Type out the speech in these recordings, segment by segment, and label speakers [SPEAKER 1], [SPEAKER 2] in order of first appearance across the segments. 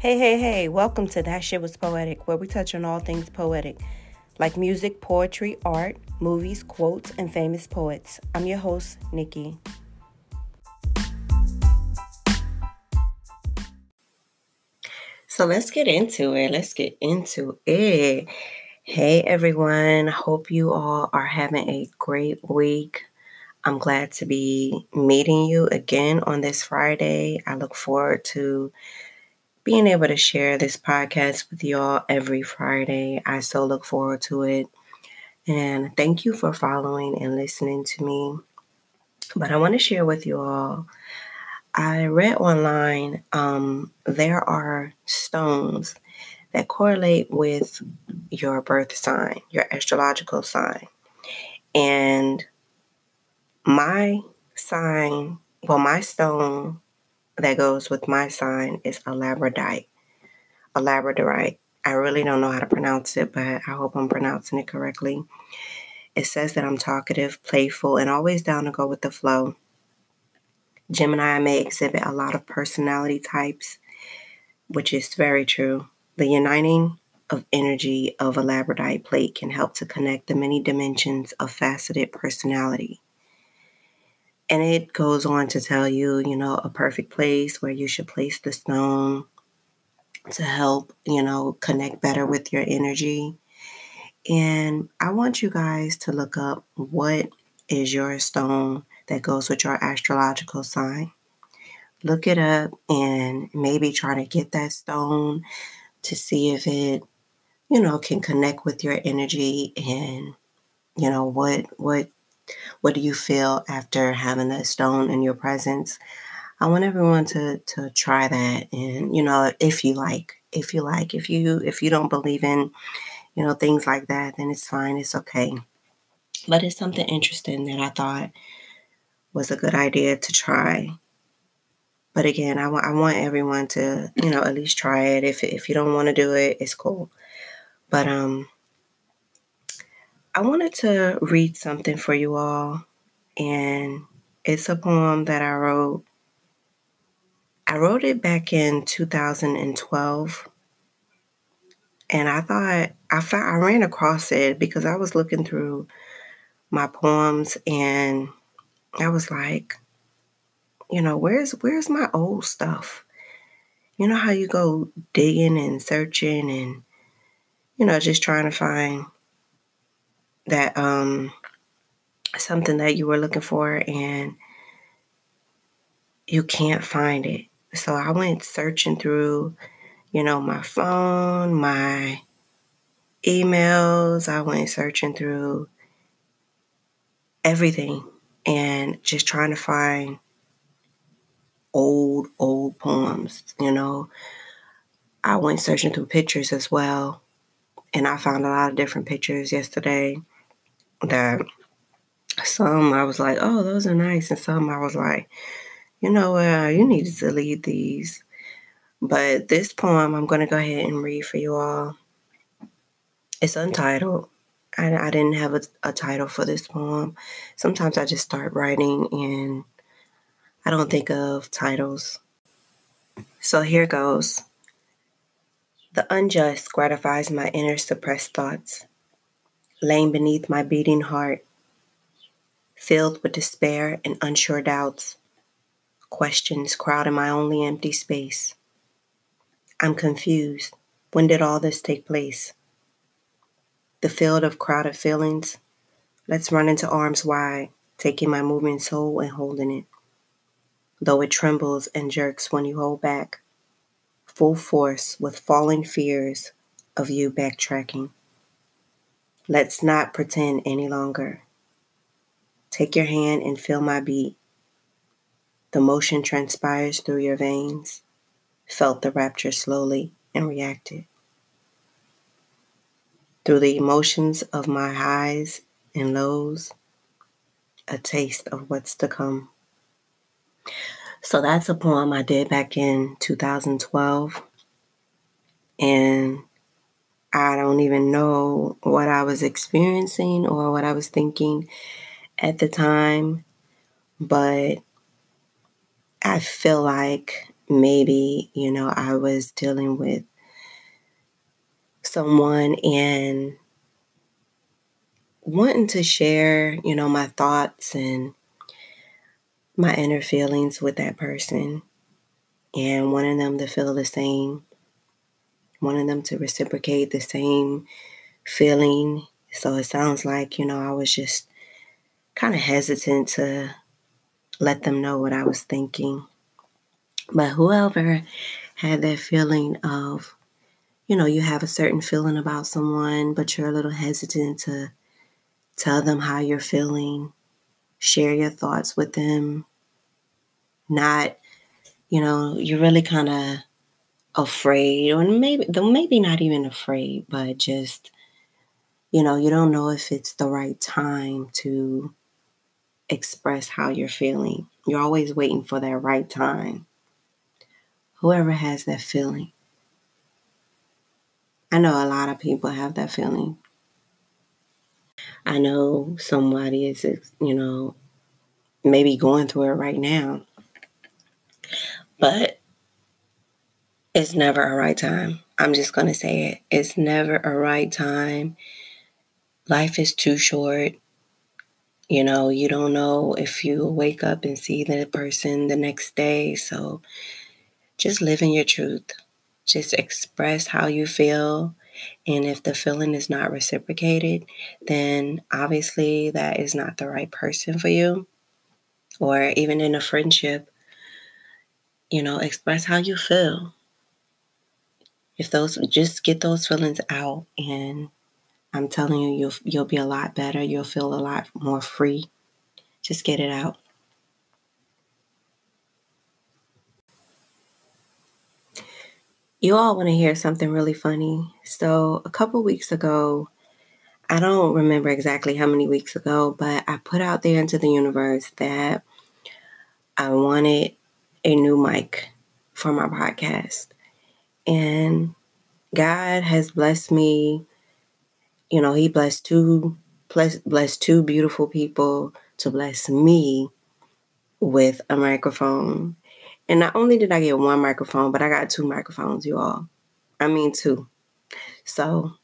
[SPEAKER 1] Hey, hey, hey, welcome to That Shit Was Poetic, where we touch on all things poetic, like music, poetry, art, movies, quotes, and famous poets. I'm your host, Nikki. So let's get into it. Let's get into it. Hey, everyone. Hope you all are having a great week. I'm glad to be meeting you again on this Friday. I look forward to being able to share this podcast with y'all every Friday. I so look forward to it. And thank you for following and listening to me. But I want to share with you all. I read online um, there are stones that correlate with your birth sign, your astrological sign. And my sign, well, my stone that goes with my sign is a labradorite. A labradorite. I really don't know how to pronounce it, but I hope I'm pronouncing it correctly. It says that I'm talkative, playful, and always down to go with the flow. Gemini may exhibit a lot of personality types, which is very true. The uniting of energy of a labradorite plate can help to connect the many dimensions of faceted personality. And it goes on to tell you, you know, a perfect place where you should place the stone to help, you know, connect better with your energy. And I want you guys to look up what is your stone that goes with your astrological sign. Look it up and maybe try to get that stone to see if it, you know, can connect with your energy and, you know, what what what do you feel after having that stone in your presence? I want everyone to to try that and you know if you like if you like if you if you don't believe in you know things like that then it's fine it's okay. But it's something interesting that I thought was a good idea to try. But again I want I want everyone to you know at least try it. If if you don't want to do it it's cool. But um I wanted to read something for you all, and it's a poem that I wrote. I wrote it back in 2012, and I thought I found, I ran across it because I was looking through my poems, and I was like, you know, where's where's my old stuff? You know how you go digging and searching and you know just trying to find that um something that you were looking for and you can't find it. So I went searching through, you know, my phone, my emails, I went searching through everything and just trying to find old, old poems, you know. I went searching through pictures as well, and I found a lot of different pictures yesterday that some I was like, oh, those are nice. And some I was like, you know what, uh, you need to delete these. But this poem I'm going to go ahead and read for you all. It's untitled. I, I didn't have a, a title for this poem. Sometimes I just start writing and I don't think of titles. So here goes. The unjust gratifies my inner suppressed thoughts laying beneath my beating heart, filled with despair and unsure doubts, questions crowding my only empty space. I'm confused. When did all this take place? The field of crowded feelings. Let's run into arms wide, taking my moving soul and holding it. Though it trembles and jerks when you hold back, full force with falling fears of you backtracking. Let's not pretend any longer. Take your hand and feel my beat. The motion transpires through your veins. Felt the rapture slowly and reacted. Through the emotions of my highs and lows, a taste of what's to come. So that's a poem I did back in 2012. And I don't even know what I was experiencing or what I was thinking at the time, but I feel like maybe, you know, I was dealing with someone and wanting to share, you know, my thoughts and my inner feelings with that person and wanting them to feel the same, wanting them to reciprocate the same feeling. So it sounds like, you know, I was just kind of hesitant to let them know what I was thinking. But whoever had that feeling of, you know, you have a certain feeling about someone, but you're a little hesitant to tell them how you're feeling, share your thoughts with them, not, you know, you're really kind of afraid, or maybe maybe not even afraid, but just, you know, you don't know if it's the right time to express how you're feeling. You're always waiting for that right time. Whoever has that feeling. I know a lot of people have that feeling. I know somebody is, you know, maybe going through it right now. But it's never a right time. I'm just going to say it. It's never a right time. Life is too short. You know, you don't know if you wake up and see the person the next day. So just live in your truth. Just express how you feel. And if the feeling is not reciprocated, then obviously that is not the right person for you. Or even in a friendship, you know, express how you feel. If those just get those feelings out and I'm telling you, you'll you'll be a lot better. You'll feel a lot more free. Just get it out. You all want to hear something really funny. So, a couple weeks ago, I don't remember exactly how many weeks ago, but I put out there into the universe that I wanted a new mic for my podcast. And God has blessed me you know, he blessed two blessed two beautiful people to bless me with a microphone. And not only did I get one microphone, but I got two microphones, you all. I mean two. So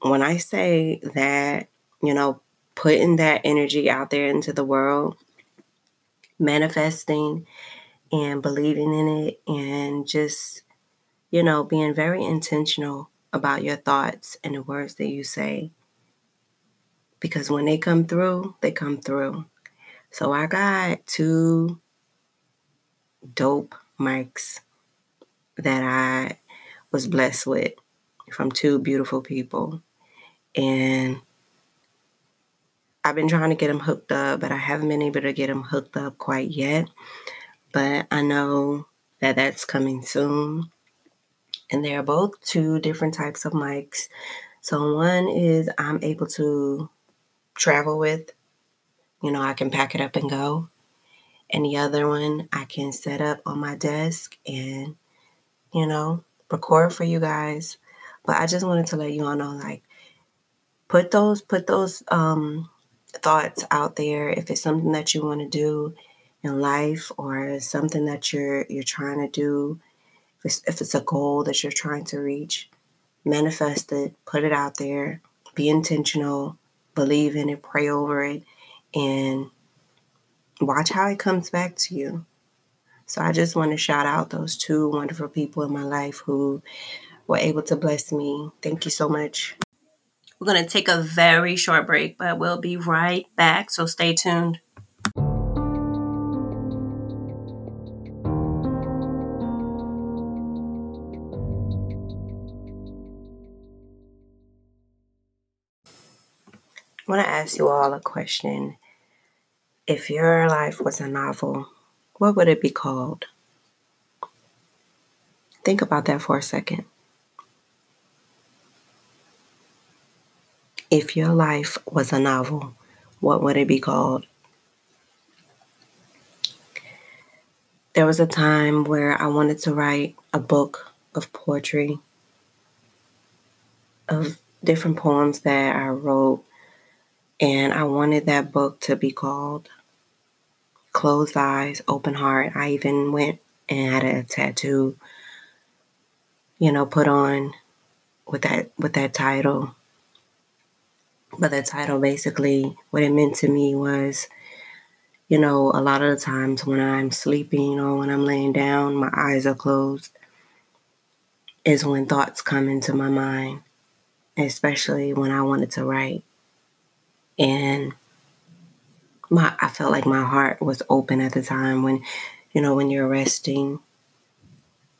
[SPEAKER 1] when I say that, you know, putting that energy out there into the world, manifesting and believing in it and just, you know, being very intentional about your thoughts and the words that you say. Because when they come through, they come through. So I got two dope mics that I was blessed with from two beautiful people. And I've been trying to get them hooked up, but I haven't been able to get them hooked up quite yet. But I know that that's coming soon and they are both two different types of mics. So one is I'm able to travel with, you know, I can pack it up and go. And the other one I can set up on my desk and, you know, record for you guys. But I just wanted to let you all know like put those put those um thoughts out there if it's something that you want to do in life or something that you're you're trying to do if it's a goal that you're trying to reach, manifest it, put it out there, be intentional, believe in it, pray over it, and watch how it comes back to you. So I just want to shout out those two wonderful people in my life who were able to bless me. Thank you so much. We're going to take a very short break, but we'll be right back. So stay tuned. I want to ask you all a question. If your life was a novel, what would it be called? Think about that for a second. If your life was a novel, what would it be called? There was a time where I wanted to write a book of poetry, of different poems that I wrote and I wanted that book to be called Closed Eyes, Open Heart. I even went and had a tattoo, you know, put on with that with that title. But the title basically what it meant to me was, you know, a lot of the times when I'm sleeping or when I'm laying down, my eyes are closed, is when thoughts come into my mind, especially when I wanted to write. And my I felt like my heart was open at the time when, you know, when you're resting.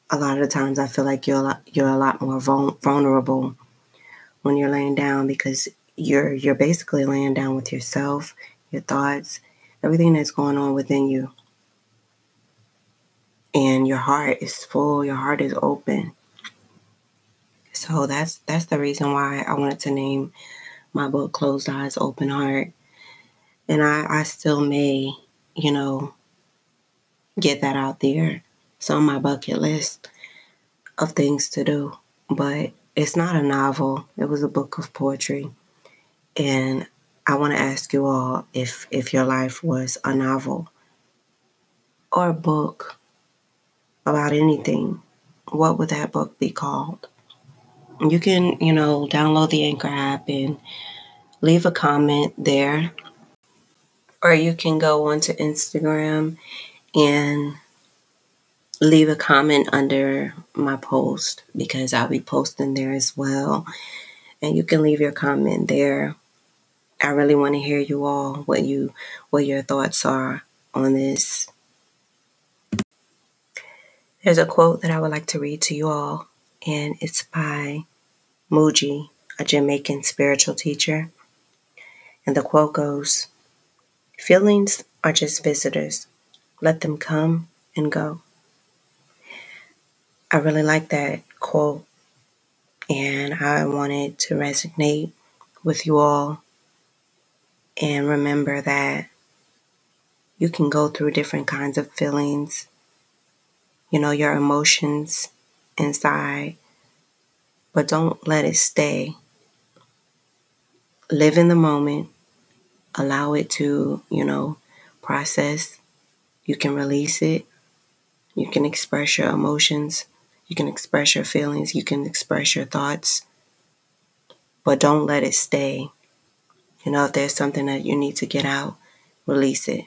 [SPEAKER 1] A lot of the times I feel like you're a lot, you're a lot more vulnerable when you're laying down because you're you're basically laying down with yourself, your thoughts, everything that's going on within you. And your heart is full, your heart is open. So that's that's the reason why I wanted to name my book Closed Eyes Open Heart and I, I still may, you know, get that out there. It's on my bucket list of things to do. But it's not a novel. It was a book of poetry. And I want to ask you all if if your life was a novel or a book about anything, what would that book be called? You can, you know, download the Anchor app and leave a comment there or you can go onto Instagram and leave a comment under my post because I'll be posting there as well. And you can leave your comment there. I really want to hear you all what you what your thoughts are on this. There's a quote that I would like to read to you all, and it's by Mooji, a Jamaican spiritual teacher. And the quote goes, Feelings are just visitors. Let them come and go. I really like that quote, and I wanted to resonate with you all and remember that you can go through different kinds of feelings, you know, your emotions inside, but don't let it stay. Live in the moment allow it to, you know, process. You can release it. You can express your emotions. You can express your feelings. You can express your thoughts. But don't let it stay. You know, if there's something that you need to get out, release it.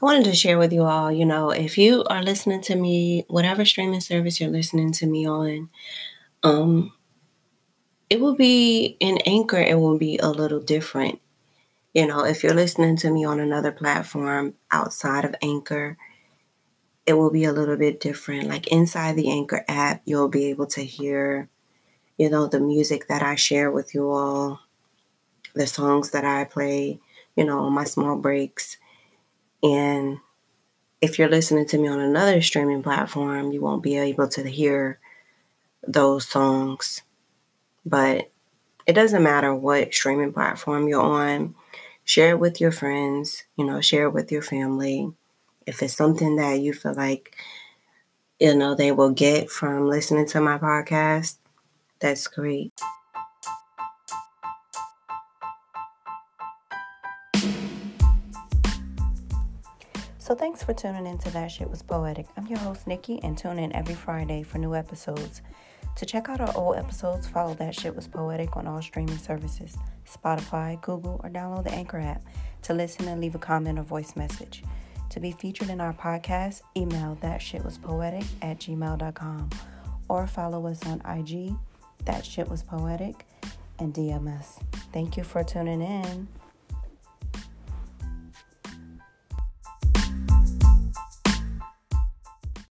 [SPEAKER 1] I wanted to share with you all, you know, if you are listening to me, whatever streaming service you're listening to me on, um, it will be in Anchor, it will be a little different. You know, if you're listening to me on another platform outside of Anchor, it will be a little bit different. Like inside the Anchor app, you'll be able to hear, you know, the music that I share with you all, the songs that I play, you know, on my small breaks. And if you're listening to me on another streaming platform, you won't be able to hear those songs but it doesn't matter what streaming platform you're on. Share it with your friends, you know, share it with your family. If it's something that you feel like, you know, they will get from listening to my podcast, that's great. So thanks for tuning in to That Shit Was Poetic. I'm your host, Nikki, and tune in every Friday for new episodes. To check out our old episodes, follow That Shit Was Poetic on all streaming services Spotify, Google, or download the Anchor app to listen and leave a comment or voice message. To be featured in our podcast, email that shit was poetic at gmail.com or follow us on IG, that shit was poetic, and DMS. Thank you for tuning in.